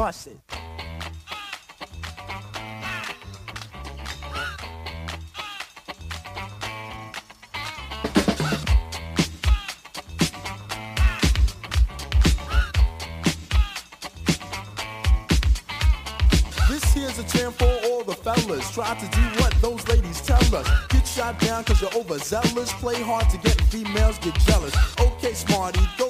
Bust it. This here's a jam for all the fellas. Try to do what those ladies tell us. Get shot down cause you're overzealous. Play hard to get females get jealous. Okay, smarty, go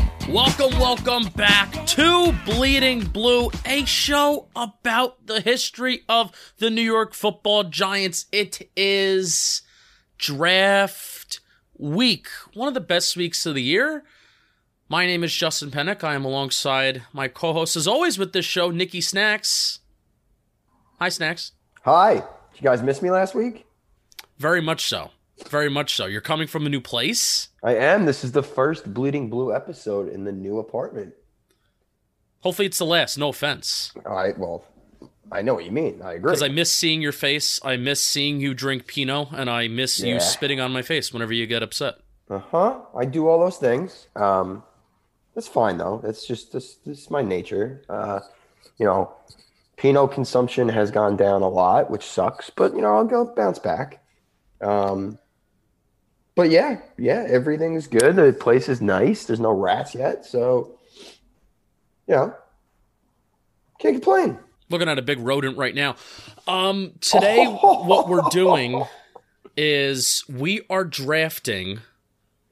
Welcome, welcome back to Bleeding Blue, a show about the history of the New York football giants. It is draft week, one of the best weeks of the year. My name is Justin Pennick. I am alongside my co host, as always, with this show, Nikki Snacks. Hi, Snacks. Hi. Did you guys miss me last week? Very much so. Very much so. You're coming from a new place. I am. This is the first Bleeding Blue episode in the new apartment. Hopefully, it's the last. No offense. All right. Well, I know what you mean. I agree. Because I miss seeing your face. I miss seeing you drink Pinot, and I miss you spitting on my face whenever you get upset. Uh huh. I do all those things. Um, that's fine though. It's just this. This is my nature. Uh, you know, Pinot consumption has gone down a lot, which sucks. But you know, I'll go bounce back. Um, but yeah, yeah, everything's good. The place is nice. There's no rats yet, so you know, can't complain. Looking at a big rodent right now. Um, today, what we're doing is we are drafting,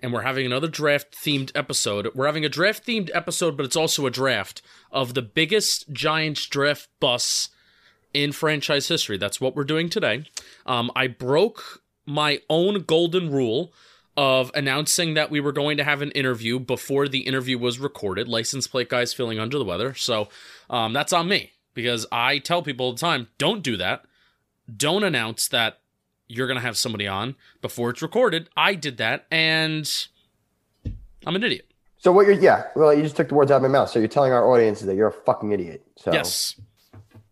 and we're having another draft themed episode. We're having a draft themed episode, but it's also a draft of the biggest Giants draft bus in franchise history. That's what we're doing today. Um, I broke my own golden rule of announcing that we were going to have an interview before the interview was recorded. License plate guys feeling under the weather. So um, that's on me because I tell people all the time don't do that. Don't announce that you're going to have somebody on before it's recorded. I did that and I'm an idiot. So what you're yeah, well, you just took the words out of my mouth. So you're telling our audience that you're a fucking idiot. So Yes.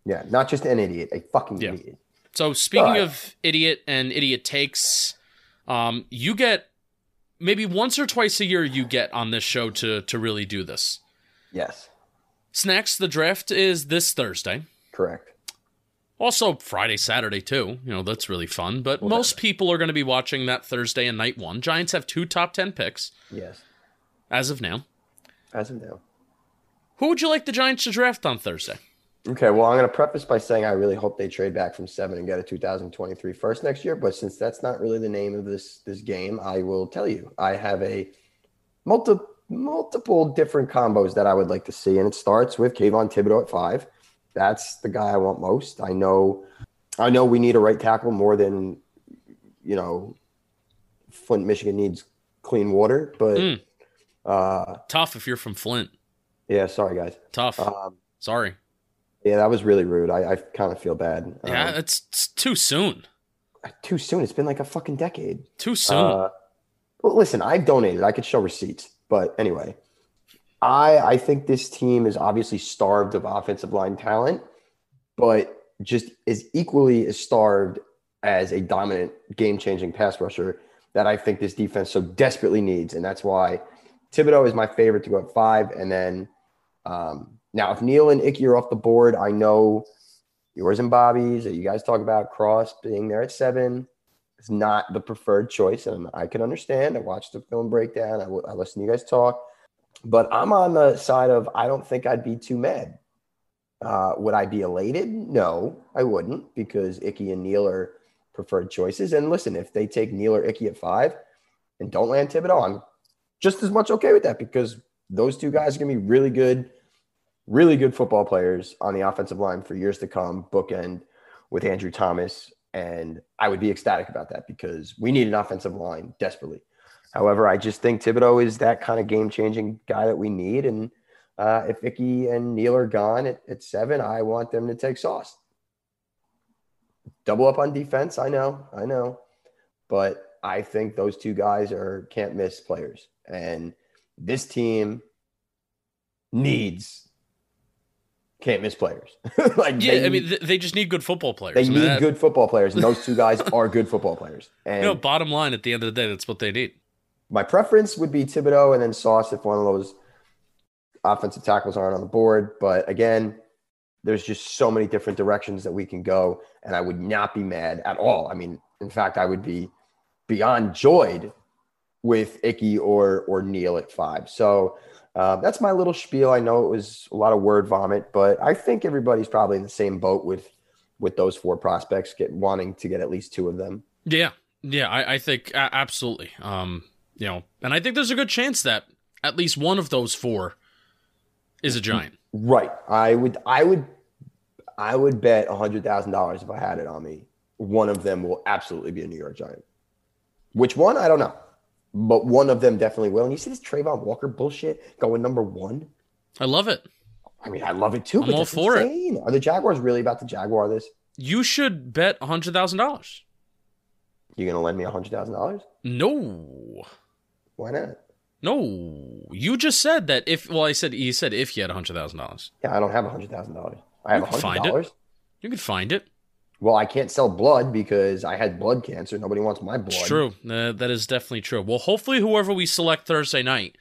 yeah, not just an idiot, a fucking Yeah. idiot. So speaking of idiot and idiot takes, um, you get maybe once or twice a year you get on this show to to really do this. Yes, Snacks, the draft is this Thursday. correct. Also Friday, Saturday too. You know, that's really fun. But most people are going to be watching that Thursday and night one. Giants have two top 10 picks Yes, as of now. as of now. Who would you like the Giants to draft on Thursday? Okay, well, I'm going to preface by saying I really hope they trade back from seven and get a 2023 first next year. But since that's not really the name of this this game, I will tell you I have a multi, multiple different combos that I would like to see, and it starts with Kayvon Thibodeaux at five. That's the guy I want most. I know, I know we need a right tackle more than you know, Flint, Michigan needs clean water. But Mm. uh, Tough if you're from Flint. yeah, sorry guys. Tough. Um, Sorry. Yeah, that was really rude. I, I kind of feel bad. Yeah, Um, it's, it's too soon. too soon. It's been like a fucking decade. Too soon. Uh, well, listen, I've donated. I could show receipts, but anyway, I I think this team is obviously starved of offensive line talent, but just is equally as starved as a dominant game changing pass rusher that I think this defense so desperately needs, and that's why Thibodeaux is my favorite to go at five, and then um, now if Neal and Ickey are off the board, I know yours and Bobby's that you guys talk about Cross being there at seven is not the preferred choice, and I can understand. I watched the film breakdown. I, w- I listened to you guys talk, but I'm on the side of I don't think I'd be too mad. Uh, would I be elated? No, I wouldn't because Ickey and Neal are preferred choices. And listen, if they take Neal or Ickey at five and don't land Thibodeaux, I'm just as much okay with that because those two guys are going to be really good, really good football players on the offensive line for years to come, bookend with Andrew Thomas. And I would be ecstatic about that because we need an offensive line desperately. However, I just think Thibodeaux is that kind of game changing guy that we need. And uh, if Ickey and Neal are gone at, at seven, I want them to take Sauce. Double up on defense. I know, I know. But I think those two guys are can't miss players. And this team needs can't miss players. like Yeah, I mean, they just need good football players. they need that- good football players, and those two guys are good football players. And You know, bottom line, at the end of the day, that's what they need. my preference would be Thibodeaux and then Sauce if one of those offensive tackles aren't on the board. But again, there's just so many different directions that we can go, and I would not be mad at all. I mean, in fact, I would be beyond joyed with Ickey or or Neal at five. So uh, that's my little spiel. I know it was a lot of word vomit, but I think everybody's probably in the same boat with with those four prospects, get wanting to get at least two of them. Yeah, yeah, I, I think a- absolutely. Um, you know, and I think there's a good chance that at least one of those four is a giant. Right. I would I would I would bet a hundred thousand dollars if I had it on me. One of them will absolutely be a New York Giant. Which one? I don't know. But one of them definitely will. And you see this Travon Walker bullshit going number one? I love it. I mean, I love it too. I'm but all for it. Are the Jaguars really about to Jaguar this? You should bet a hundred thousand dollars. You gonna lend me a hundred thousand dollars? No, Why not? no. You just said that if. Well, I said you said if you had a hundred thousand dollars, Yeah, I don't have a hundred thousand dollars. I have a hundred dollars. you could find it. Well, I can't sell blood because I had blood cancer. Nobody wants my blood. It's true. Uh, that is definitely true. Well, hopefully, whoever we select Thursday night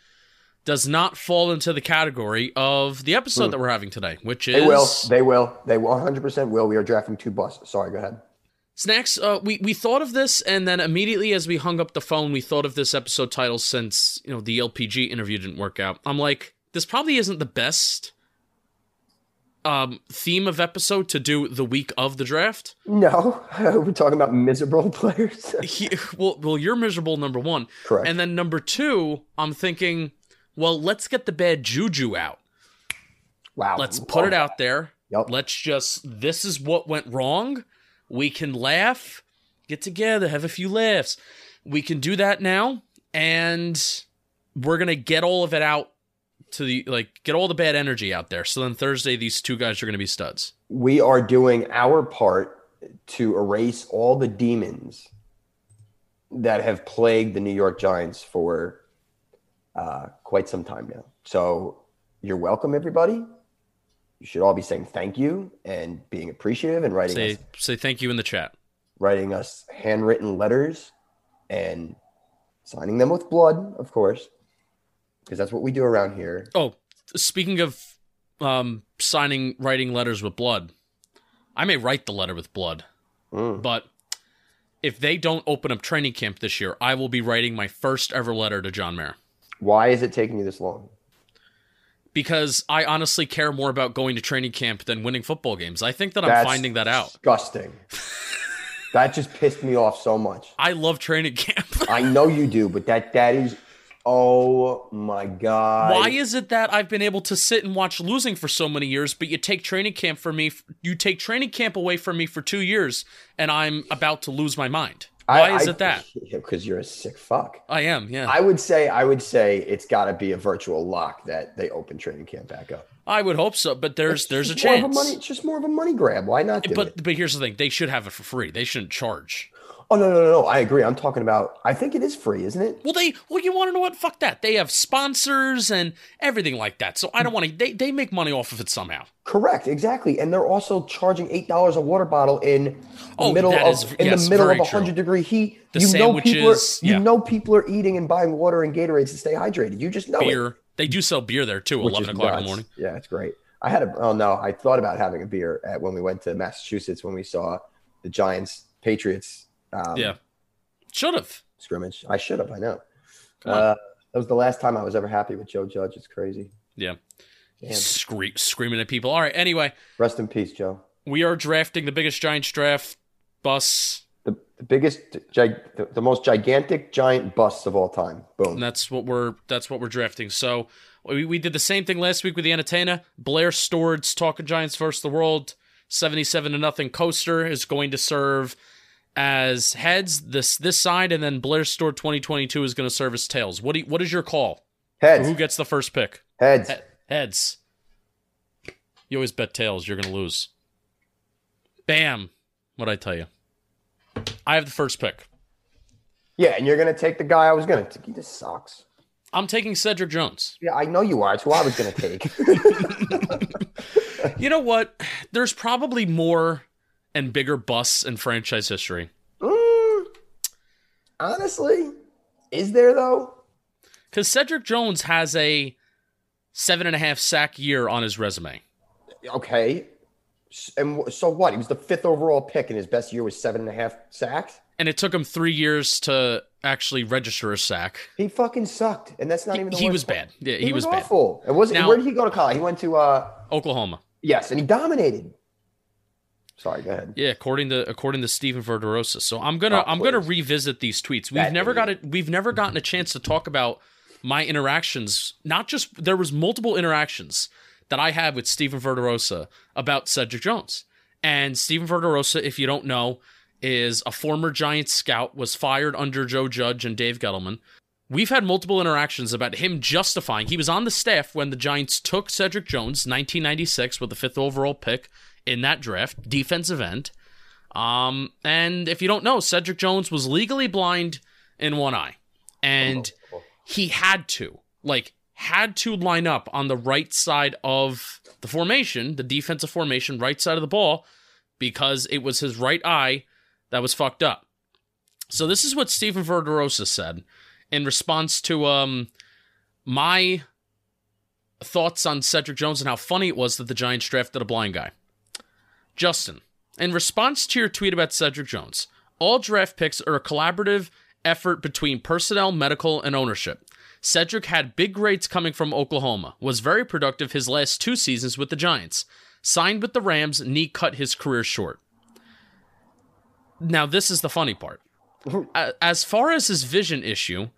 does not fall into the category of the episode that we're having today, which is. They will. They will. They 100% will. We are drafting two busts. Sorry, go ahead. Snacks, uh, we we thought of this, and then immediately as we hung up the phone, we thought of this episode title since you know the LPG interview didn't work out. I'm like, this probably isn't the best um, theme of episode to do the week of the draft. No, we're talking about miserable players. He, well, well, you're miserable, number one, Correct. and then number two, I'm thinking, well, let's get the bad juju out. wow. Let's put it out there. Yep. Let's just this is what went wrong. We can laugh, get together, have a few laughs. We can do that now and we're going to get all of it out to the like get all the bad energy out there. So then Thursday these two guys are going to be studs. We are doing our part to erase all the demons that have plagued the New York Giants for uh, quite some time now. So you're welcome, everybody. You should all be saying thank you and being appreciative and writing Say us, say thank you in the chat. writing us handwritten letters and signing them with blood, of course, because that's what we do around here. Oh, speaking of um signing writing letters with blood. I may write the letter with blood. Mm. But if they don't open up training camp this year, I will be writing my first ever letter to John Mara. Why is it taking you this long? Because I honestly care more about going to training camp than winning football games. I think that I'm finding that out. Disgusting. that just pissed me off so much. I love training camp. I know you do, but that that is oh my god. Why is it that I've been able to sit and watch losing for so many years, but you take training camp from me, you take training camp away from me for two years, and I'm about to lose my mind? Why I- is it that? Because you're a sick fuck. I am, yeah. I would say I would say it's got to be a virtual lock that they open training camp back up. I would hope so, but there's It's there's a just more of chance. money, it's just more of a money grab. Why not do it? But but here's the thing: they should have it for free. They shouldn't charge. Oh no no no no! I agree. I'm talking about. I think it is free, isn't it? Well, they well, you want to know what? Fuck that. They have sponsors and everything like that. So I don't want to. They they make money off of it somehow. Correct, exactly. And they're also charging eight dollars a water bottle in the Oh, middle of is- in yes, the middle of very a true. hundred degree heat. The you know people are sandwiches, you yeah. know people are eating and buying water and Gatorades to stay hydrated. You just know it. Beer. They do sell beer there too. which Eleven o'clock in the morning. Yeah, it's great. I had a oh no, I thought about having a beer at when we went to Massachusetts when we saw the Giants Patriots um, Yeah, should have. scrimmage. I should have. I know. Uh, that was the last time I was ever happy with Joe Judge. It's crazy. Yeah. Scream, screaming at people. All right. Anyway, Rest in peace, Joe. we are drafting the biggest Giants draft bus, The, the biggest, gig, the, the most gigantic giant busts of all time. Boom. and that's what we're that's what we're drafting. So we, we did the same thing last week with the entertainer. Blair Stewart's Talking Giants versus the World, seventy-seven to nothing coaster is going to serve as heads this this side, and then Blair Store twenty twenty two is going to serve as tails. What do you, what is your call? Heads. Who gets the first pick? Heads. He- heads. You always bet tails. You're going to lose. Bam. What'd I tell you? I have the first pick. Yeah, and you're gonna take the guy I was take. He just sucks. I'm taking Cedric Jones. Yeah, I know you are. It's who I was gonna take. You know what? There's probably more and bigger busts in franchise history. Mm, honestly, is there though? Because Cedric Jones has a seven and a half sack year on his resume. Okay. And so what? He was the fifth overall pick, and his best year was seven and a half sacks. And it took him three years to actually register a sack. He fucking sucked, and that's not even. The He was part. bad. Yeah, He, he, was, was, bad. awful. It was. Now- where did he go to college? He went to. uh Oklahoma. Yes, and he dominated. Sorry, go ahead. Yeah, according to according to Stephen Verderosa. So I'm gonna Oh, I'm gonna revisit these tweets. We've That never got it. We've never gotten a chance to talk about my interactions. Not just there was multiple interactions that I had with Stephen Verderosa about Cedric Jones. And Stephen Verderosa, if you don't know, is a former Giants scout, was fired under Joe Judge and Dave Gettleman. We've had multiple interactions about him justifying. He was on the staff when the Giants took Cedric Jones, 1996, with the fifth overall pick in that draft, defensive end. Um, and if you don't know, Cedric Jones was legally blind in one eye, and he had to, like, had to line up on the right side of the formation, the defensive formation, right side of the ball, because it was his right eye that was fucked up. So this is what Stephen Verderosa said in response to um my thoughts on Cedric Jones and how funny it was that the Giants drafted a blind guy. Justin, in response to your tweet about Cedric Jones, all draft picks are a collaborative effort between personnel, medical, and ownership. Cedric had big grades coming from Oklahoma, was very productive his last two seasons with the Giants. Signed with the Rams, knee cut his career short. Now, this is the funny part. As far as his vision issue,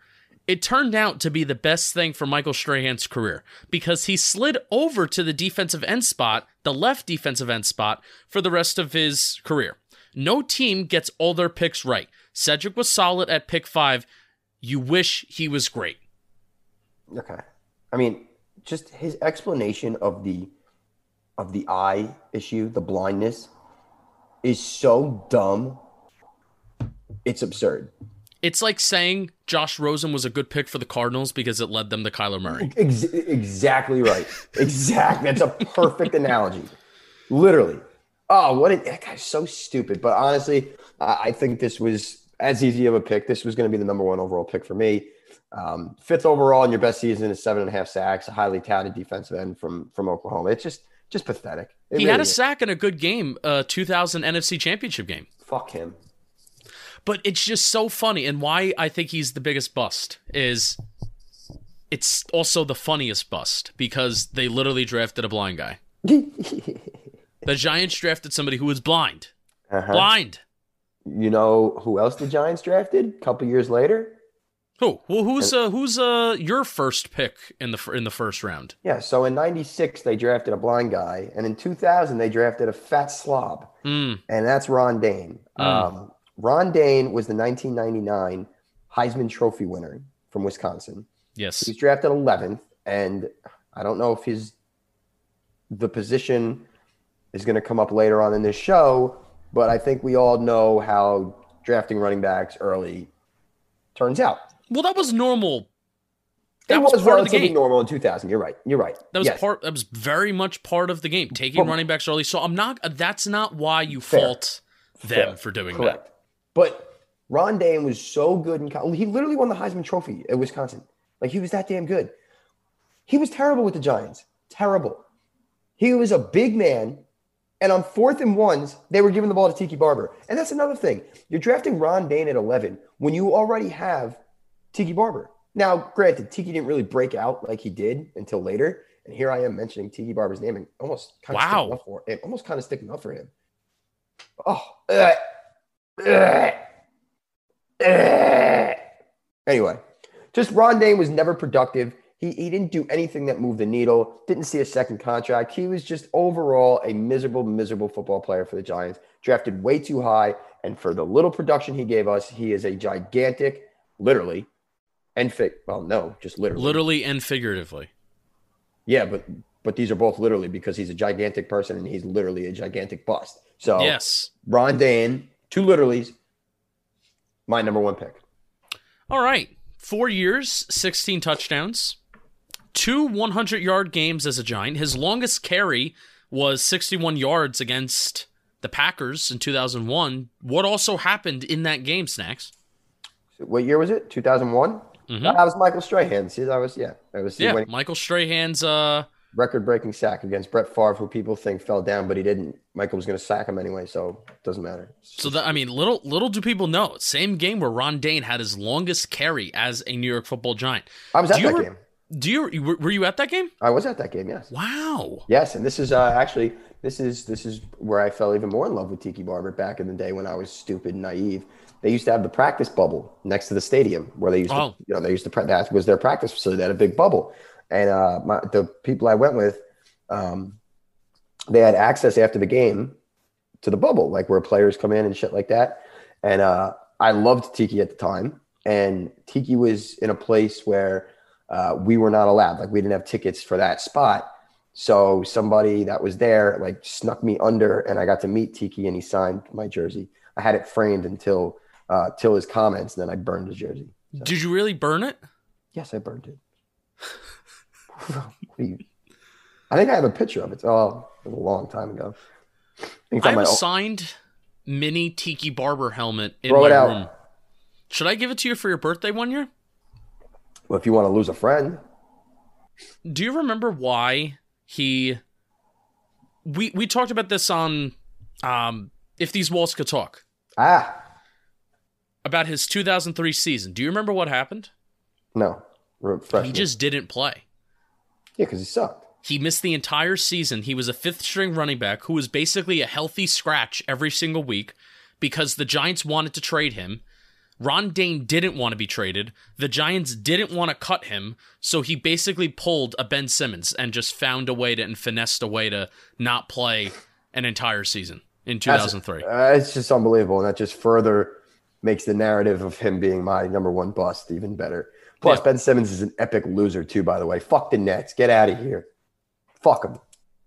it turned out to be the best thing for Michael Strahan's career because he slid over to the defensive end spot, the left defensive end spot, for the rest of his career. No team gets all their picks right. Cedric was solid at pick five. You wish he was great. Okay. I mean, just his explanation of the of the eye issue, the blindness, is so dumb. It's absurd. It's like saying Josh Rosen was a good pick for the Cardinals because it led them to Kyler Murray. Ex- exactly right. Exactly. That's a perfect analogy. Literally. Oh, what a, that guy's so stupid. But honestly, I, I think this was as easy of a pick. This was going to be the number one overall pick for me. Um, fifth overall in your best season is seven and a half sacks, a highly touted defensive end from from Oklahoma. It's just just pathetic. It He had a is. sack in a good game, uh, 2000 NFC Championship game. Fuck him. But it's just so funny, and why I think he's the biggest bust is it's also the funniest bust because they literally drafted a blind guy. The Giants drafted somebody who was blind. Uh-huh. Blind. You know who else the Giants drafted a couple years later? Who? Well, who's uh, who's uh your first pick in the in the first round? Yeah, so in 96 they drafted a blind guy and in 2000 they drafted a fat slob. Mm, and that's Ron Dayne. Mm. Um, Ron Dayne was the 1999 Heisman Trophy winner from Wisconsin. yes. He was drafted 11th, and I don't know if his the position is going to come up later on in this show, but I think we all know how drafting running backs early turns out. Well, that was normal. That it was, was, part of the relatively game. normal in 2000. You're right. You're right. That was Yes. part. That was very much part of the game. Taking running backs early. So I'm not. That's not why you Fair. fault them Fair. for doing that. Correct. But Ron Dayne was so good in college. He literally won the Heisman Trophy at Wisconsin. Like he was that damn good. He was terrible with the Giants. Terrible. He was a big man. And on fourth and ones, they were giving the ball to Tiki Barber. And that's another thing. You're drafting Ron Dayne at 11 when you already have Tiki Barber. Now, granted, Tiki didn't really break out like he did until later. And here I am mentioning Tiki Barber's name and almost kind of Wow. sticking up for him. Almost kind of sticking up for him. Oh, ugh. Anyway, just Ron Dayne was never productive. He, he didn't do anything that moved the needle, didn't see a second contract. He was just overall a miserable, miserable football player for the Giants. Drafted way too high. And for the little production he gave us, he is a gigantic, literally, and fi- well, no, just literally. Literally and figuratively. Yeah, but but these are both literally because he's a gigantic person and he's literally a gigantic bust. So Yes. Ron Dayne, two literallys, my number one pick. All right. Four years, 16 touchdowns, two 100 yard games as a Giant. His longest carry was 61 yards against the Packers in 2001. What also happened in that game, Snacks? What year was it? 2001? Mhm. That was Michael Strahan. See, that was, yeah. That was Yeah, when Michael Strahan's uh record breaking sack against Brett Favre, who people think fell down, but he didn't. Michael was going to sack him anyway, so it doesn't matter. so that I mean little little do people know. Same game where Ron Dayne had his longest carry as a New York Football Giant. I was at Do that re- game. Do you were, you at that game? I was at that game, yes. Wow. Yes, and this is uh, actually this is this is where I fell even more in love with Tiki Barber back in the day when I was stupid and naive. They used to have the practice bubble next to the stadium where they used Oh. to you know they used to that was their practice facility. They had a big bubble, and uh, my, the people I went with, um, they had access after the game to the bubble, like where players come in and shit like that. And uh, I loved Tiki at the time, and Tiki was in a place where uh, we were not allowed. Like we didn't have tickets for that spot. So somebody that was there like snuck me under, and I got to meet Tiki, and he signed my jersey. I had it framed until uh, till his comments, and then I burned his jersey. Did you really burn it? Yes, I burned it. What do you- I think I have a picture of it. Oh, it was a long time ago. I I have a signed mini Tiki Barber helmet in Throw my room. Should I give it to you for your birthday one year? well, if you want to lose a friend, Do you remember why he we we talked about this on um if these walls could talk ah, about his 2003 season. Do you remember what happened? no, He just didn't play. Yeah, because he sucked. He missed the entire season. He was a fifth string running back who was basically a healthy scratch every single week because the Giants wanted to trade him. Ron Dayne didn't want to be traded. The Giants didn't want to cut him, so he basically pulled a Ben Simmons and just found a way to and finessed a way to not play an entire season in That's- 2003. Uh, it's just unbelievable, and that just further makes the narrative of him being my number one bust even better. Plus, Yeah. Ben Simmons is an epic loser too. By the way, fuck the Nets. Get out of here. Fuck them,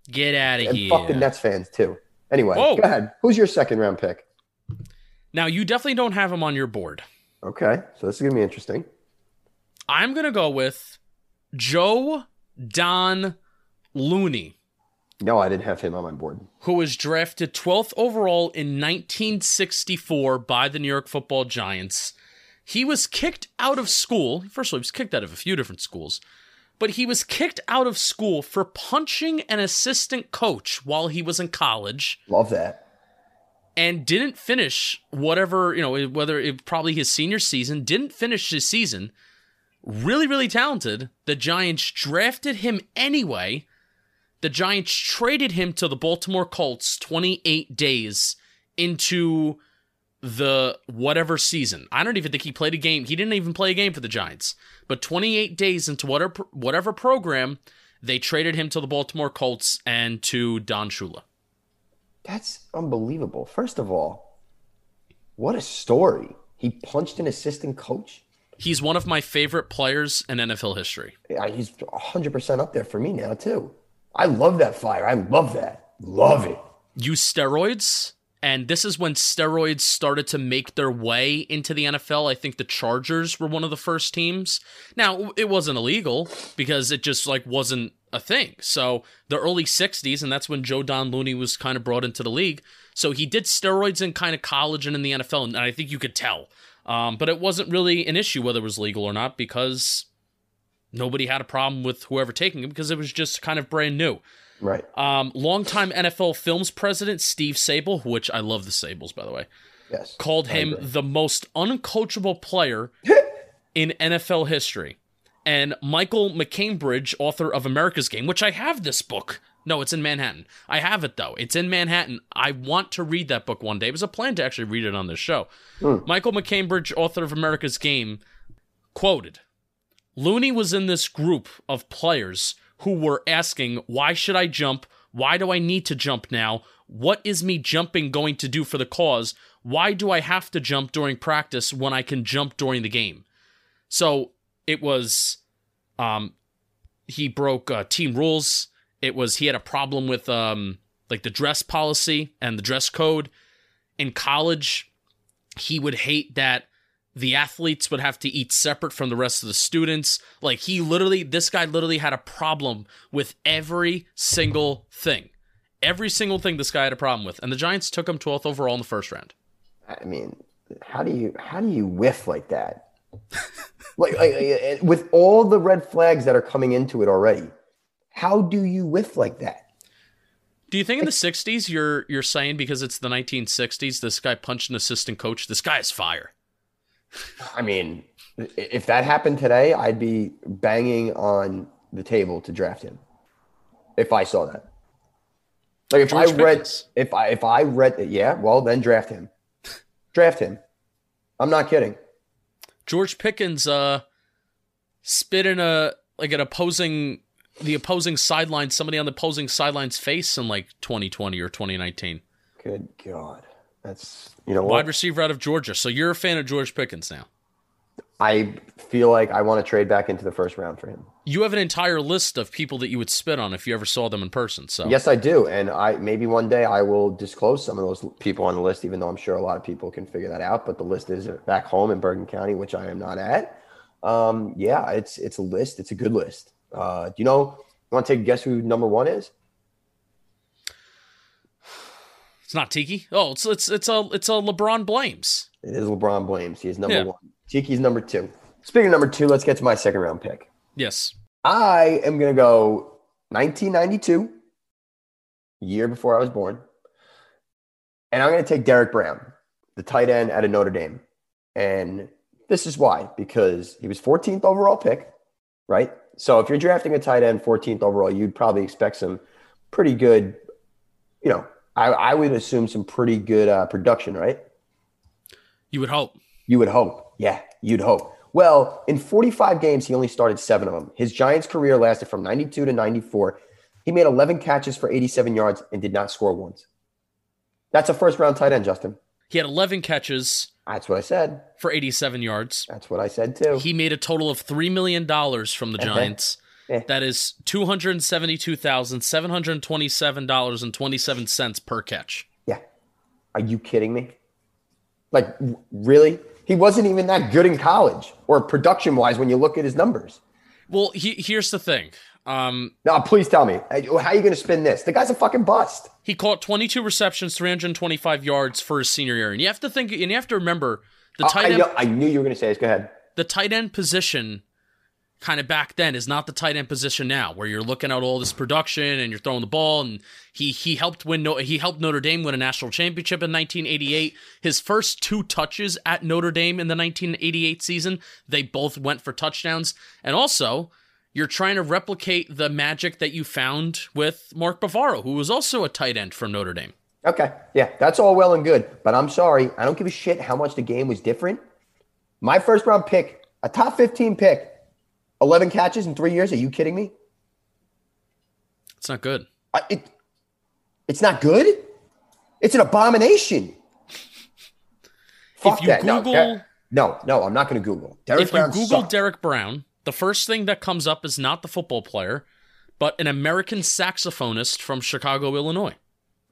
Get out of and here. fuck the Nets fans too. Anyway, Whoa. go ahead. Who's your second round pick? Now, you definitely don't have him on your board. Okay, so this is gonna be interesting. I'm going to go with Joe Don Looney. No, I didn't have him on my board. who was drafted 12th overall in 1964 by the New York Football Giants. He was kicked out of school. First of all, he was kicked out of a few different schools, but he was kicked out of school for punching an assistant coach while he was in college Love that. and didn't finish whatever, you know, whether it probably his senior season, didn't finish his season. Really, really talented. The Giants drafted him anyway. The Giants traded him to the Baltimore Colts 28 days into the whatever season. I don't even think he played a game. He didn't even play a game for the Giants. But 28 days into whatever whatever program, they traded him to the Baltimore Colts and to Don Shula. That's unbelievable. First of all, what a story. He punched an assistant coach. He's one of my favorite players in NFL history. Yeah, he's 100% up there for me now, too. I love that fire. I love that. Love it. Use steroids, and this is when steroids started to make their way into the NFL. I think the Chargers were one of the first teams. Now, it wasn't illegal because it just like wasn't a thing. So, the early 60s and that's when Joe Don Looney was kind of brought into the league. So, he did steroids in kind of college and in the NFL, and I think you could tell. Um, but it wasn't really an issue whether it was legal or not because nobody had a problem with whoever taking it because it was just kind of brand new. Right. Um, longtime NFL Films president Steve Sabol, which I love the Sabols by the way, Yes. called I him agree. the most uncoachable player in NFL history. And Michael MacCambridge, author of America's Game, which I have this book. No, it's in Manhattan. I have it though. It's in Manhattan. I want to read that book one day. It was a plan to actually read it on this show. Michael MacCambridge, author of America's Game, quoted Looney was in this group of players who were asking, Why should I jump? Why do I need to jump now? What is me jumping going to do for the cause? Why do I have to jump during practice when I can jump during the game? So it was, um, he broke uh, team rules. It was, he had a problem with, um, like the dress policy and the dress code. In college, he would hate that the athletes would have to eat separate from the rest of the students. Like he literally, this guy literally had a problem with every single thing. Every single thing this guy had a problem with. And the Giants took him 12th overall in the first round. I mean, how do you how do you whiff like that? like, like, like, eh, eh, with all the red flags that are coming into it already, how do you whiff like that? Do you think in the 60s you're you're saying because it's the 1960s this guy punched an assistant coach, this guy is fire? I mean, if that happened today, I'd be banging on the table to draft him. If I saw that. Like if George I read Pickens. if I if I read yeah, well then draft him. draft him. I'm not kidding. George Pickens uh spit in a like an opposing the opposing sideline, somebody on the opposing sideline's face in like 2020 or 2019. Good God. That's you know Wide what? receiver out of Georgia. So you're a fan of George Pickens now. I feel like I want to trade back into the first round for him. You have an entire list of people that you would spit on if you ever saw them in person. So Yes, I do, and I maybe one day I will disclose some of those people on the list, even though I'm sure a lot of people can figure that out. But the list is back home in Bergen County, which I am not at. Um, yeah, it's it's a list. It's a good list. Uh, do you know? You want to take a guess who number one is? It's not Tiki. Oh, it's it's it's a it's a LeBron blames. It is LeBron Blames. He is number Yeah. one. Tiki's number two. Speaking of number two, let's get to my second round pick. Yes. I am going to go 1992, year before I was born. And I'm going to take Derek Brown, the tight end out of Notre Dame. And this is why, because he was 14th overall pick, right? So if you're drafting a tight end 14th overall, you'd probably expect some pretty good, you know, I, I would assume some pretty good uh, production, right? You would hope. You would hope. Yeah, you'd hope. Well, in 45 games, he only started seven of them. His Giants career lasted from 92 to 94. He made 11 catches for 87 yards and did not score once. That's a first round tight end, Justin. He had 11 catches That's what I said. for 87 yards. That's what I said too. He made a total of $3 million from the Giants. Eh. That is $272,727.27 per catch. yeah. Are you kidding me? Like, really? He wasn't even that good in college or production wise when you look at his numbers. Well, he, here's the thing. Um, Now, please tell me, uh, how are you going to spin this? The guy's a fucking bust. he caught 22 receptions, 325 yards for his senior year. And you have to think, and you have to remember the I, tight I end, know- I knew you were going to say this. Go ahead. the tight end position kind of back then is not the tight end position now where you're looking at all this production and you're throwing the ball and he he helped win he helped Notre Dame win a national championship in 1988 his first two touches at Notre Dame in the 1988 season they both went for touchdowns and also you're trying to replicate the magic that you found with Mark Bavaro who was also a tight end from Notre Dame Okay. Yeah, that's all well and good. But I'm sorry. I don't give a shit how much the game was different. My first round pick, a top 15 pick, 11 catches in three years. Are you kidding me? it's not good I, it, it's not good. It's an abomination. Fuck you that. No, Google- Der- no, no, I'm not going to Google. Derek if you Google sucked. Derek Brown, the first thing that comes up is not the football player, but an American saxophonist from Chicago, Illinois.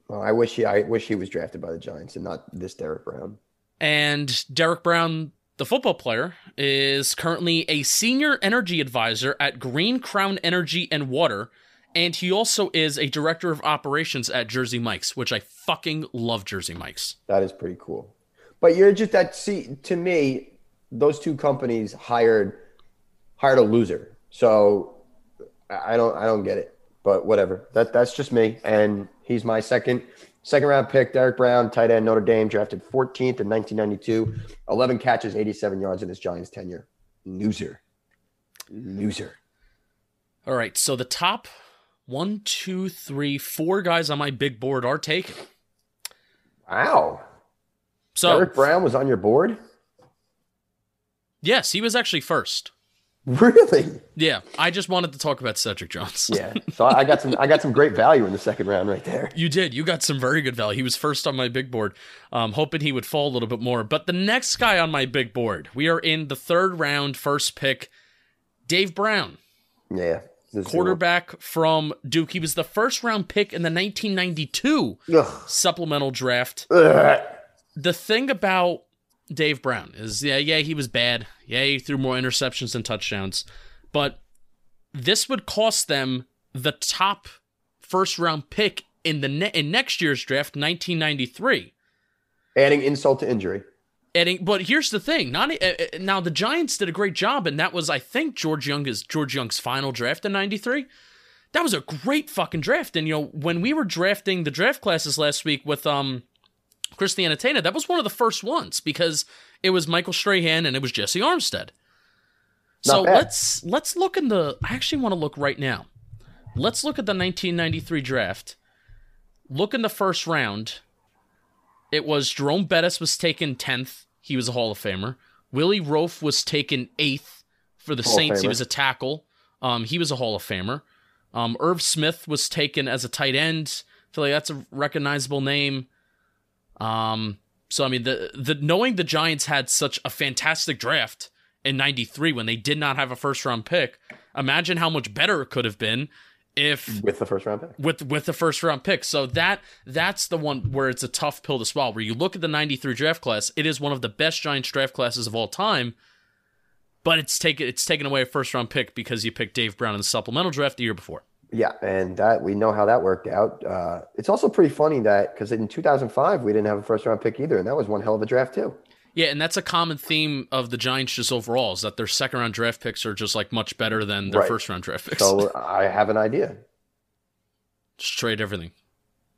Well, I wish he, I wish he was drafted by the Giants and not this Derek Brown. And Derek Brown, the football player, is currently a senior energy advisor at Green Crown Energy and Water. And he also is a director of operations at Jersey Mike's, which I fucking love Jersey Mike's. That is pretty cool. But you're just that. See, to me, those two companies hired hired a loser. So I don't I don't get it. But whatever. That that's just me. And he's my second second round pick. Derek Brown, tight end, Notre Dame, drafted 14th in 1992. 11 catches, 87 yards in his Giants tenure. Loser. Loser. All right, so the top one, two, three, four guys on my big board are taken. Wow. So Derek Brown was on your board? Yes, he was actually first. Really? Yeah, I just wanted to talk about Cedric Jones. Yeah. So I got some I got some great value in the second round right there. You did. You got some very good value. He was first on my big board. Um, hoping he would fall a little bit more. But the next guy on my big board, we are in the third round, first pick, Dave Brown, Yeah. Quarterback from Duke. He was the first round pick in the 1992 Ugh. supplemental draft. Ugh. The thing about Dave Brown is yeah, yeah, he was bad. Yeah, he threw more interceptions than touchdowns. But this would cost them the top first round pick in the ne- in next year's draft, 1993. Adding insult to injury. Adding, but here's the thing. Not uh, now the Giants did a great job, and that was I think George Young's George Young's final draft in '93. That was a great fucking draft, and you know when we were drafting the draft classes last week with um Chris Anatena, that was one of the first ones because it was Michael Strahan and it was Jessie Armstead. Not so bad. let's let's look in the. I actually want to look right now. Let's look at the 1993 draft. Look in the first round. It was Jerome Bettis was taken 10th. He was a Hall of Famer. Willie Roaf was taken 8th for the Hall Saints. He was a tackle. Um, he was a Hall of Famer. Um, Irv Smith was taken as a tight end. I feel like that's a recognizable name. Um, so I mean, the the knowing the Giants had such a fantastic draft in '93 when they did not have a first round pick, imagine how much better it could have been if with the first round pick. with with the first round pick. So that that's the one where it's a tough pill to swallow. Where you look at the '93 draft class, it is one of the best Giants draft classes of all time. But it's taken it's taken away a first round pick because you picked Dave Brown in the supplemental draft the year before. Yeah, and that we know how that worked out. Uh, it's also pretty funny that because in 2005 we didn't have a first round pick either, and that was one hell of a draft too. Yeah, and that's a common theme of the Giants just overall is that their second round draft picks are just like much better than their Right. first round draft picks. So I have an idea: just trade everything.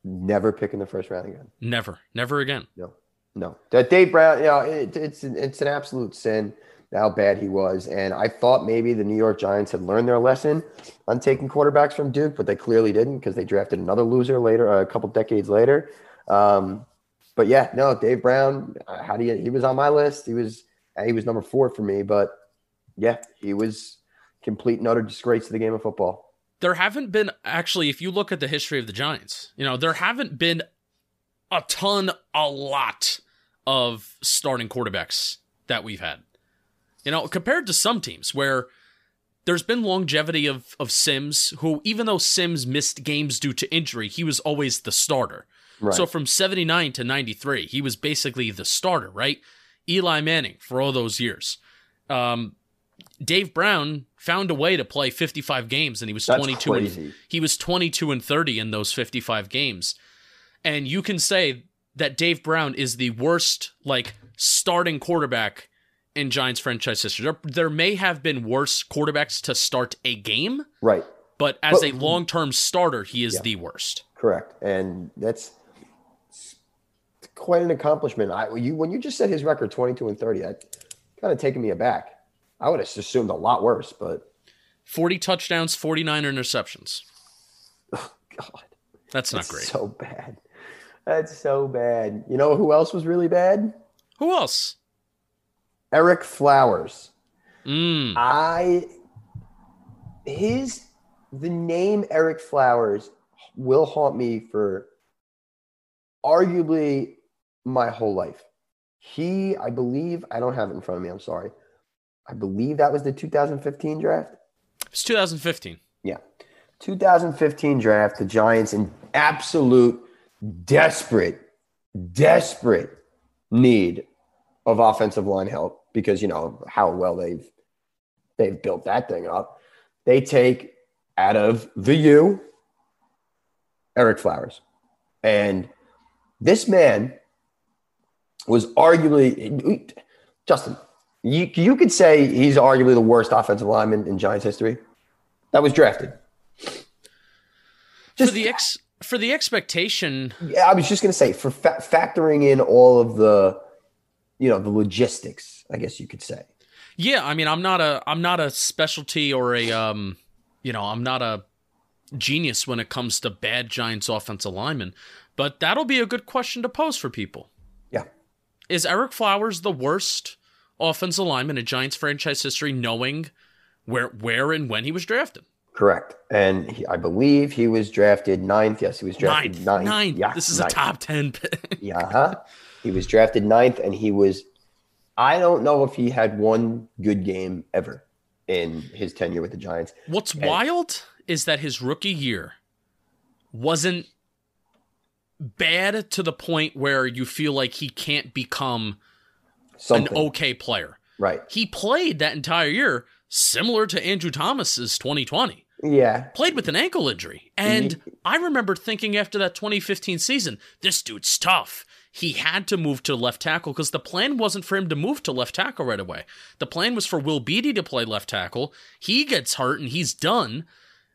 never pick in the first round again. Never, never again. No, no. That Dave Brown, you know, it, it's it's an absolute sin how bad he was, and I thought maybe the New York Giants had learned their lesson on taking quarterbacks from Duke, but they clearly didn't because they drafted another loser later, a couple decades later. Um, but yeah, no, Dave Brown. uh, How do you? He was on my list. He was he was number four for me, but yeah, he was complete and utter disgrace to the game of football. There haven't been actually, if you look at the history of the Giants, you know, there haven't been a ton, a lot of starting quarterbacks that we've had. You know, compared to some teams where there's been longevity of of Sims, who even though Sims missed games due to injury, he was always the starter. Right. So from 79 to 93, he was basically the starter, right? Eli Manning for all those years. Um, Dave Brown found a way to play 55 games and he was That's 22 crazy. and he was 22 and 30 in those 55 games. And you can say that Dave Brown is the worst like starting quarterback in Giants franchise history. There, there may have been worse quarterbacks to start a game, right. but as But- a long-term starter, he is Yeah. the worst. Correct, and that's quite an accomplishment. I you when you just said his record twenty two and thirty, that kind of taken me aback. I would have assumed a lot worse, but 40 touchdowns, 49 interceptions. Oh, God, That's not that's great. so bad. That's so bad. You know who else was really bad? Who else? Ereck Flowers. Mm. I his the name Ereck Flowers will haunt me for arguably my whole life. He, I believe, I don't have it in front of me. I'm sorry. I believe that was the 2015 draft. It's 2015. Yeah. 2015 draft, the Giants in absolute desperate, desperate need of offensive line help because you know how well they've they've built that thing up. They take out of the U Ereck Flowers. And this man was arguably Justin, you, you could say he's arguably the worst offensive lineman in Giants history. That was drafted. for the ex for the expectation, Yeah, I was just gonna say for fa- factoring in all of the, you know, the logistics. I guess you could say. yeah, I mean, I'm not a I'm not a specialty or a um, you know, I'm not a genius when it comes to bad Giants offensive linemen, but that'll be a good question to pose for people. Yeah, Is Ereck Flowers the worst offensive lineman in Giants franchise history, knowing where where and when he was drafted? correct. And he, I believe he was drafted ninth. Yes, he was drafted Ninth, ninth. ninth. Yeah, this is ninth. a top ten pick. Yeah, huh? He was drafted ninth, and he was. I don't know if he had one good game ever in his tenure with the Giants. What's wild is that his rookie year wasn't bad to the point where you feel like he can't become Something. an okay player. right. He played that entire year similar to Andrew Thomas's 2020. Yeah. Played with an ankle injury. And I remember thinking after that 2015 season, this dude's tough. He had to move to left tackle because the plan wasn't for him to move to left tackle right away. The plan was for Will Beatty to play left tackle. He gets hurt and he's done.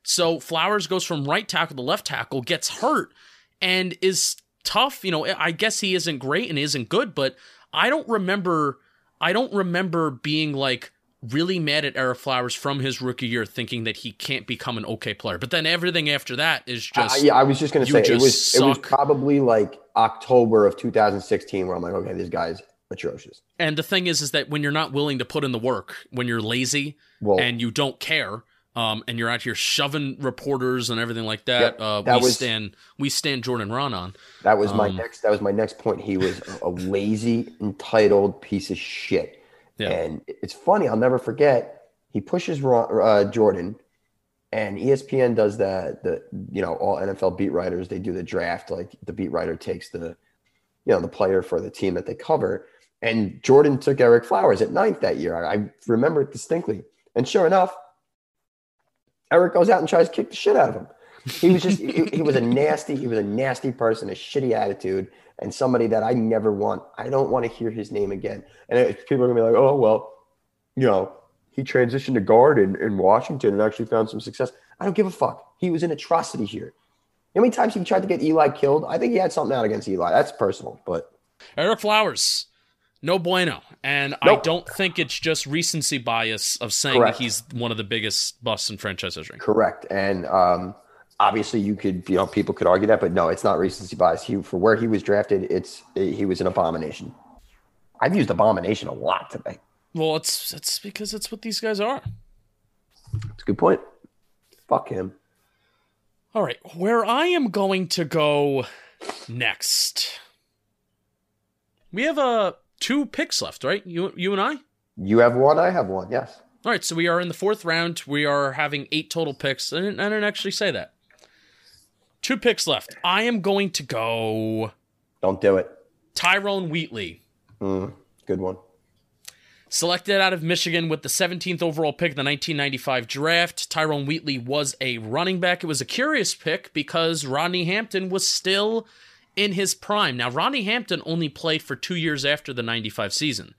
So Flowers goes from right tackle to left tackle, gets hurt, and is tough. You know, I guess he isn't great and isn't good, but I don't remember. I don't remember being like really mad at Ereck Flowers from his rookie year, thinking that he can't become an okay player. But then everything after that is just yeah, I was just gonna say it was it was probably like October of 2016 where I'm like, okay, this guy's atrocious. And the thing is, is that when you're not willing to put in the work, when you're lazy Well, and you don't care, um, and you're out here shoving reporters and everything like that, Yep, uh, that we was- stand we stand Jordan Raanan. that was my um, next. That was my next point. He was a lazy, entitled piece of shit. Yeah. And it's funny. I'll never forget. He pushes uh, Jordan, and ESPN does that. The you know all NFL beat writers they do the draft. Like the beat writer takes the you know the player for the team that they cover. And Jordan took Ereck Flowers at ninth that year. I, I remember it distinctly. And sure enough, Ereck goes out and tries to kick the shit out of him. He was just he, he was a nasty he was a nasty person, a shitty attitude, and somebody that I never want. I don't want to hear his name again. And it, people are gonna be like, oh well, you know, he transitioned to guard in, in Washington and actually found some success. I don't give a fuck. He was an atrocity here. How many times he tried to get Eli killed? I think he had something out against Eli. That's personal, but Ereck Flowers, no bueno. And I don't think it's just recency bias of saying Correct. that he's one of the biggest busts in franchise history. Correct. And um, obviously, you could, you know, people could argue that, but no, it's not recency bias. He, for where he was drafted, it's he was an abomination. I've used abomination a lot today. Well, it's it's because it's what these guys are. it's a good point. Fuck him. All right, where I am going to go next. We have uh two picks left, right? You you and I? You have one. I have one. Yes. All right, so we are in the fourth round. We are having eight total picks. I didn't, I didn't actually say that. Two picks left. I am going to go Don't do it. Tyrone Wheatley. Mm, good one. Selected out of Michigan with the 17th overall pick in the 1995 draft, Tyrone Wheatley was a running back. It was a curious pick because Rodney Hampton was still in his prime. Now, Rodney Hampton only played for two years after the 95 season,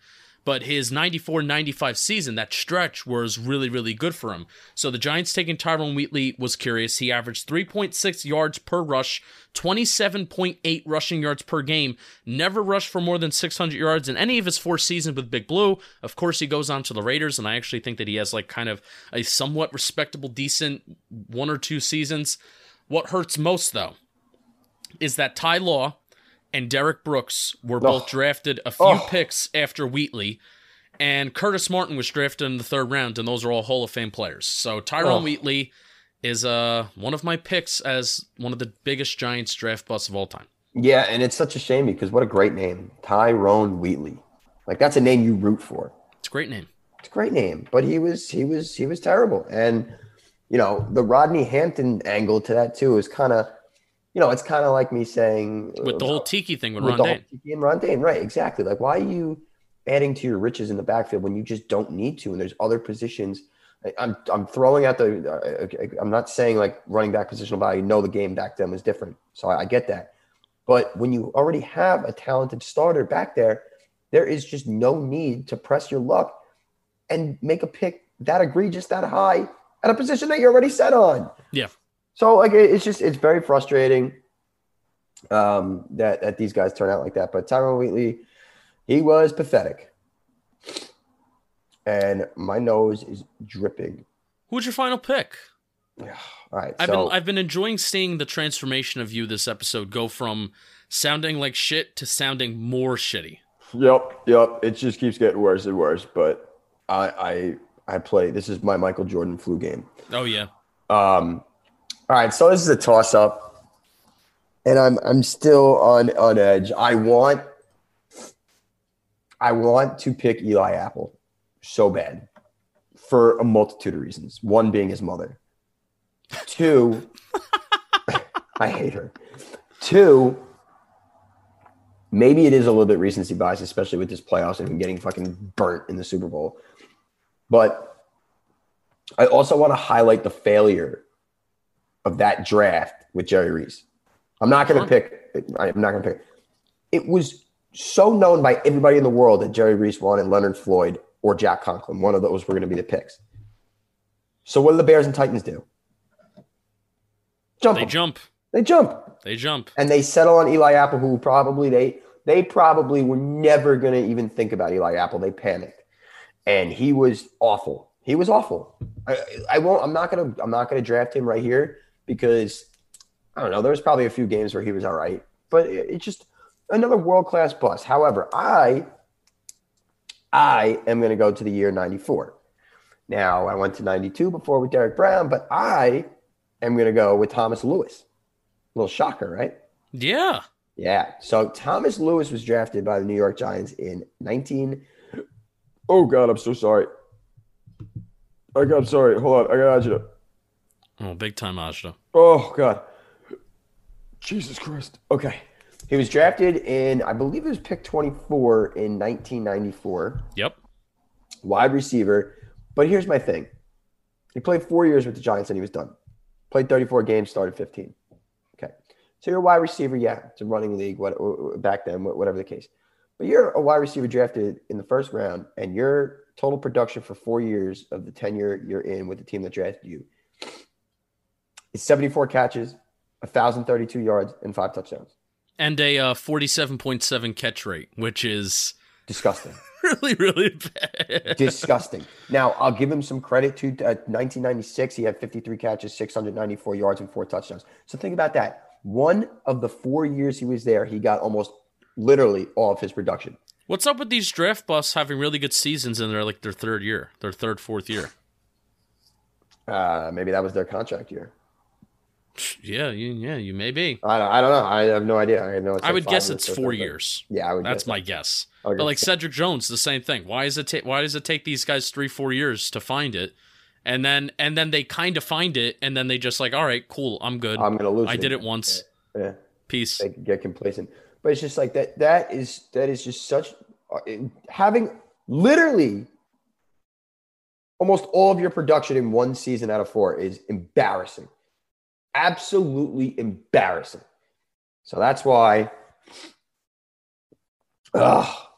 but his 94 95 season, that stretch, was really, really good for him. So the Giants taking Tyrone Wheatley was curious. He averaged 3.6 yards per rush, 27.8 rushing yards per game, never rushed for more than 600 yards in any of his four seasons with Big Blue. Of course, he goes on to the Raiders, and I actually think that he has like kind of a somewhat respectable, decent one or two seasons. What hurts most, though, is that Ty Law and Derrick Brooks were both Ugh. drafted a few Ugh. picks after Wheatley, and Curtis Martin was drafted in the third round, and those are all Hall of Fame players. So Tyrone Ugh. Wheatley is uh one of my picks as one of the biggest Giants draft busts of all time. Yeah, and it's such a shame because what a great name, Tyrone Wheatley. Like that's a name you root for. It's a great name. It's a great name, but he was he was he was terrible. And you know the Rodney Hampton angle to that too is kind of, you know, it's kind of like me saying With the whole Tiki thing with, with Ron Dayne. Tiki and Ron Dayne, right? Exactly. Like why are you adding to your riches in the backfield when you just don't need to? And there's other positions. I'm I'm throwing out the. uh, I'm not saying like running back positional value. No, the game back then was different, so I, I get that. But when you already have a talented starter back there, there is just no need to press your luck and make a pick that egregious, that high at a position that you're already set on. Yeah. So like it's just it's very frustrating um, that that these guys turn out like that. But Tyrone Wheatley, he was pathetic, and my nose is dripping. Who's your final pick? All right, I've so been I've been enjoying seeing the transformation of you this episode go from sounding like shit to sounding more shitty. Yep, yep. It just keeps getting worse and worse. But I, I, I play. This is my Michael Jordan flu game. Oh yeah. Um, all right, so this is a toss up, and I'm I'm still on on edge. I want, I want to pick Eli Apple so bad for a multitude of reasons. One being his mother. Two, I hate her. Two, maybe it is a little bit recency bias, especially with this playoffs and him getting fucking burnt in the Super Bowl. But I also want to highlight the failure of that draft with Jerry Reese. I'm not going to pick. I'm not going to pick. It was so known by everybody in the world that Jerry Reese wanted Leonard Floyd or Jack Conklin. One of those were going to be the picks. So what do the Bears and Titans do? Jump. They 'em. jump. They jump They jump. and they settle on Eli Apple, who probably they they probably were never going to even think about Eli Apple. They panicked, and he was awful. He was awful. I, I won't. I'm not gonna. I'm not gonna draft him right here because I don't know. There was probably a few games where he was all right, but it, it's just another world class bust. However, I I am going to go to the year '94. Now I went to '92 before with Derek Brown, but I am going to go with Thomas Lewis. A little shocker, right? Yeah. Yeah. So Thomas Lewis was drafted by the New York Giants in 19. Oh God, I'm so sorry. I got. I'm sorry. Hold on. I got you. Oh, big time Ajda. Oh God. Jesus Christ. Okay. He was drafted in, I believe it was pick 24 in 1994, Yep. wide receiver. But here's my thing. He played four years with the Giants and he was done. Played 34 games, started 15. Okay. So you're a wide receiver. Yeah, it's a running league what, back then, whatever the case. But you're a wide receiver drafted in the first round and your total production for four years of the tenure you're in with the team that drafted you is 74 catches, 1,032 yards, and five touchdowns. And a uh, 47.7 catch rate, which is Disgusting. really, really bad. Disgusting. Now, I'll give him some credit to uh, 1996. He had 53 catches, 694 yards, and four touchdowns. So think about that. One of the four years he was there, he got almost literally all of his production. What's up with these draft busts having really good seasons in their like their third year, their third, fourth year? Uh, maybe that was their contract year. Yeah, you, yeah, you may be. I don't, I don't know. I have no idea. I know. It's I would guess it's four years. Yeah, I would. That's guess my that. guess. But like guess Cedric Jones, the same thing. Why is it? Ta- why does it take these guys three, four years to find it, and then and then they kind of find it, and then they just like, all right, cool, I'm good. I'm gonna lose. I did it once. Yeah. Peace. they get complacent. But it's just like that. That is that is just such uh, having literally almost all of your production in one season out of four is embarrassing. Absolutely embarrassing. So that's why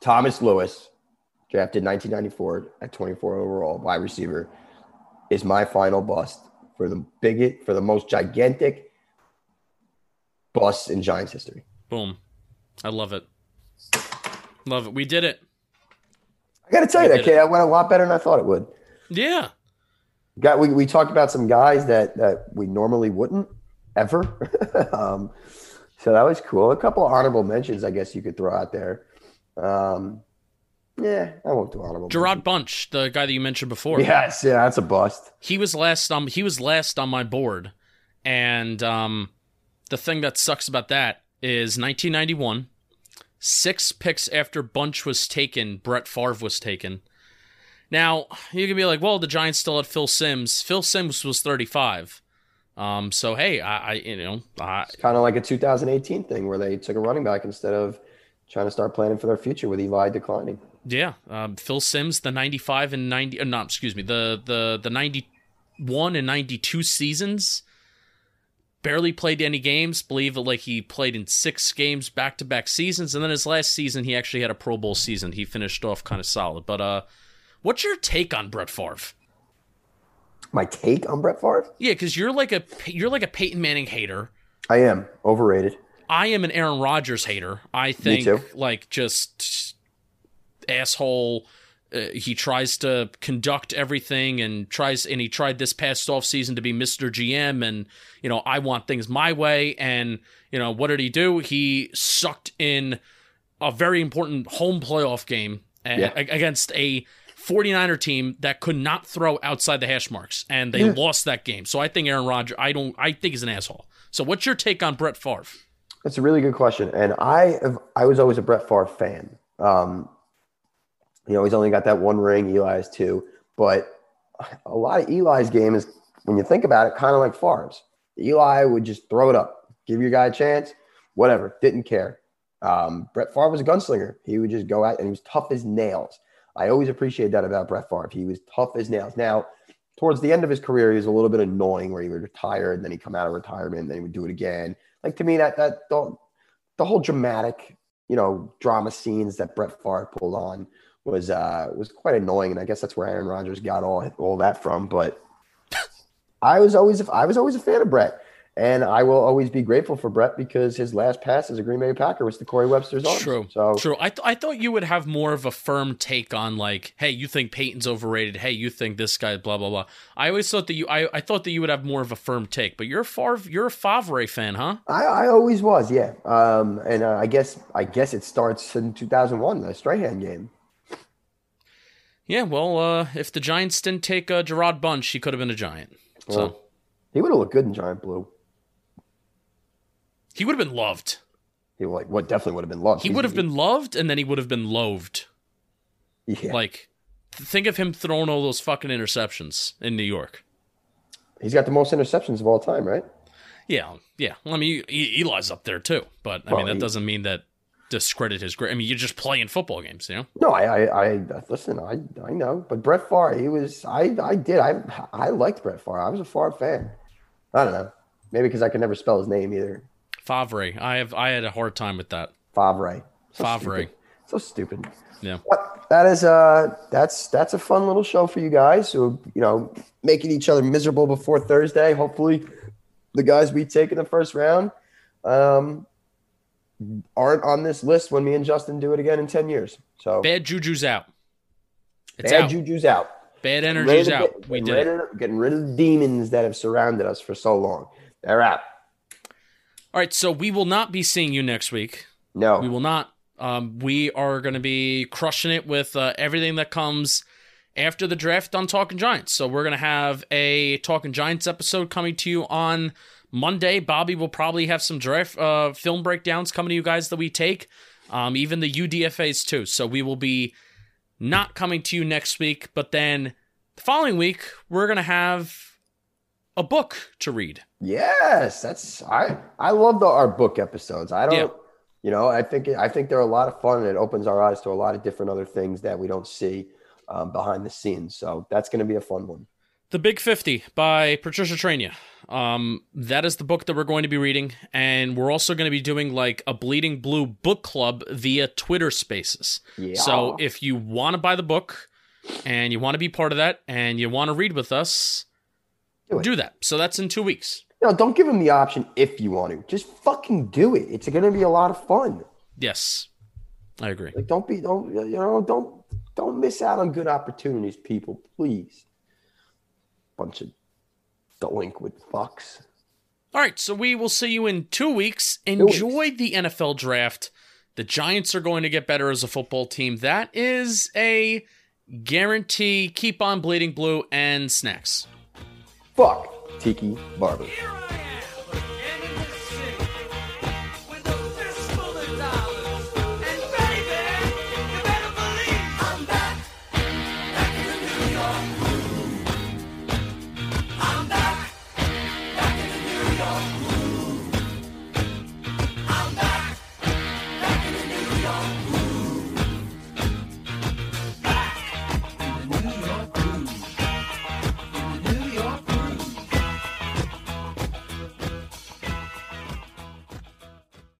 Thomas Lewis, drafted 1994 at 24 overall, wide receiver, is my final bust for the biggest, for the most gigantic bust in Giants history. Boom. I love it. Love it. We did it. I got to tell you that kid, that went a lot better than I thought it would. Yeah. Got we, we talked about some guys that that we normally wouldn't ever. um, so that was cool. A couple of honorable mentions, I guess you could throw out there. Um, yeah, I won't do honorable. Jarrod Bunch, the guy that you mentioned before. Yes, yeah, that's a bust. he was last on he was last on my board and um the thing that sucks about that is 1991 six picks after bunch was taken brett Favre was taken now you can be like well the giants still had phil simms phil simms was 35 um so hey i, I you know I, It's kind of like a 2018 thing where they took a running back instead of trying to start planning for their future with Eli declining. yeah um, phil simms the 95 and 90 uh, no excuse me the the the 91 and 92 seasons barely played any games. Believe it, like he played in six games back to back seasons, and then his last season he actually had a Pro Bowl season. He finished off kind of solid. But uh, what's your take on Brett Favre? My take on Brett Favre? Yeah, because you're like a you're like a Peyton Manning hater. I am overrated. I am an Aaron Rodgers hater. I think too. like just asshole. Uh, he tries to conduct everything and tries and he tried this past off season to be Mr. GM and you know I want things my way and you know what did he do? He sucked in a very important home playoff game Yeah. a- against a 49er team that could not throw outside the hash marks and they Yeah. lost that game. So I think Aaron Rodgers I don't I think he's an asshole. So what's your take on Brett Favre? That's a really good question, and I have, I was always a Brett Favre fan. Um, you know, he's only got that one ring. Eli's two, but a lot of Eli's game is, when you think about it, kind of like Favre's. Eli would just throw it up, give your guy a chance, whatever, didn't care. Um, Brett Favre was a gunslinger. He would just go out and he was tough as nails. I always appreciate that about Brett Favre. He was tough as nails. Now, towards the end of his career, he was a little bit annoying where he would retire and then he'd come out of retirement and then he would do it again. Like to me, that that the, the whole dramatic, you know, drama scenes that Brett Favre pulled on was uh was quite annoying. And I guess that's where Aaron Rodgers got all all that from. But I was always I was always a fan of Brett. And I will always be grateful for Brett because his last pass as a Green Bay Packer was to Corey Webster's arms. True. So True. I, th- I thought you would have more of a firm take on like, hey, you think Peyton's overrated. Hey, you think this guy, blah blah blah. I always thought that you, I, I thought that you would have more of a firm take. But you're a Favre, you're a Favre fan, huh? I, I always was, yeah. Um, and uh, I guess I guess it starts in 2001, the Strahan game. Yeah. Well, uh, if the Giants didn't take uh, Jarrod Bunch, he could have been a Giant. So Well, he would have looked good in giant blue. He would have been loved. He like what definitely would have been loved. He would have been loved, and then he would have been loathed. Yeah, Like, think of him throwing all those fucking interceptions in New York. he's got the most interceptions of all time, right? Yeah, yeah. Well, I mean, Eli's up there too, but I Well, mean that he- doesn't mean that discredit his great. I mean, you're just playing football games, you know. No, I, I, I listen. I, I know, but Brett Favre, he was. I, I did. I, I liked Brett Favre. I was a Favre fan. I don't know. Maybe because I could never spell his name either. Favre. I have I had a hard time with that. Favre. So Favre. stupid. So stupid. Yeah. But that is uh that's that's a fun little show for you guys who you know making each other miserable before Thursday. Hopefully, the guys we take in the first round um aren't on this list when me and Justin do it again in ten years. So Bad juju's out. It's bad out. juju's out. Bad energy's out. get- we did. rid of- getting rid of the demons that have surrounded us for so long. They're out. All right, so we will not be seeing you next week. No, We will not. Um, we are going to be crushing it with uh, everything that comes after the draft on Talking Giants. So we're going to have a Talking Giants episode coming to you on Monday. Bobby will probably have some draft uh, film breakdowns coming to you guys that we take, um, even the UDFA's too. So we will be not coming to you next week, but then the following week we're going to have a book to read. Yes, that's I. I love the our book episodes. I don't. Yeah. You know, I think I think they're a lot of fun and it opens our eyes to a lot of different other things that we don't see um, behind the scenes. So that's going to be a fun one. The Big 50 by Patricia Traina. Um, that is the book that we're going to be reading. And we're also going to be doing like a Bleeding Blue book club via Twitter spaces. Yeah. So if you want to buy the book and you want to be part of that and you want to read with us, Do do that. So that's in two weeks. No, don't give them the option if you want to. Just fucking do it. It's going to be a lot of fun. Yes, I agree. Like, don't be, don't you know, don't don't miss out on good opportunities, people. Please. Bunch of delinquent fucks. All right, so we will see you in two weeks. Enjoy the NFL draft. The Giants are going to get better as a football team. That is a guarantee. Keep on bleeding blue and snacks. Fuck Tiki Barber.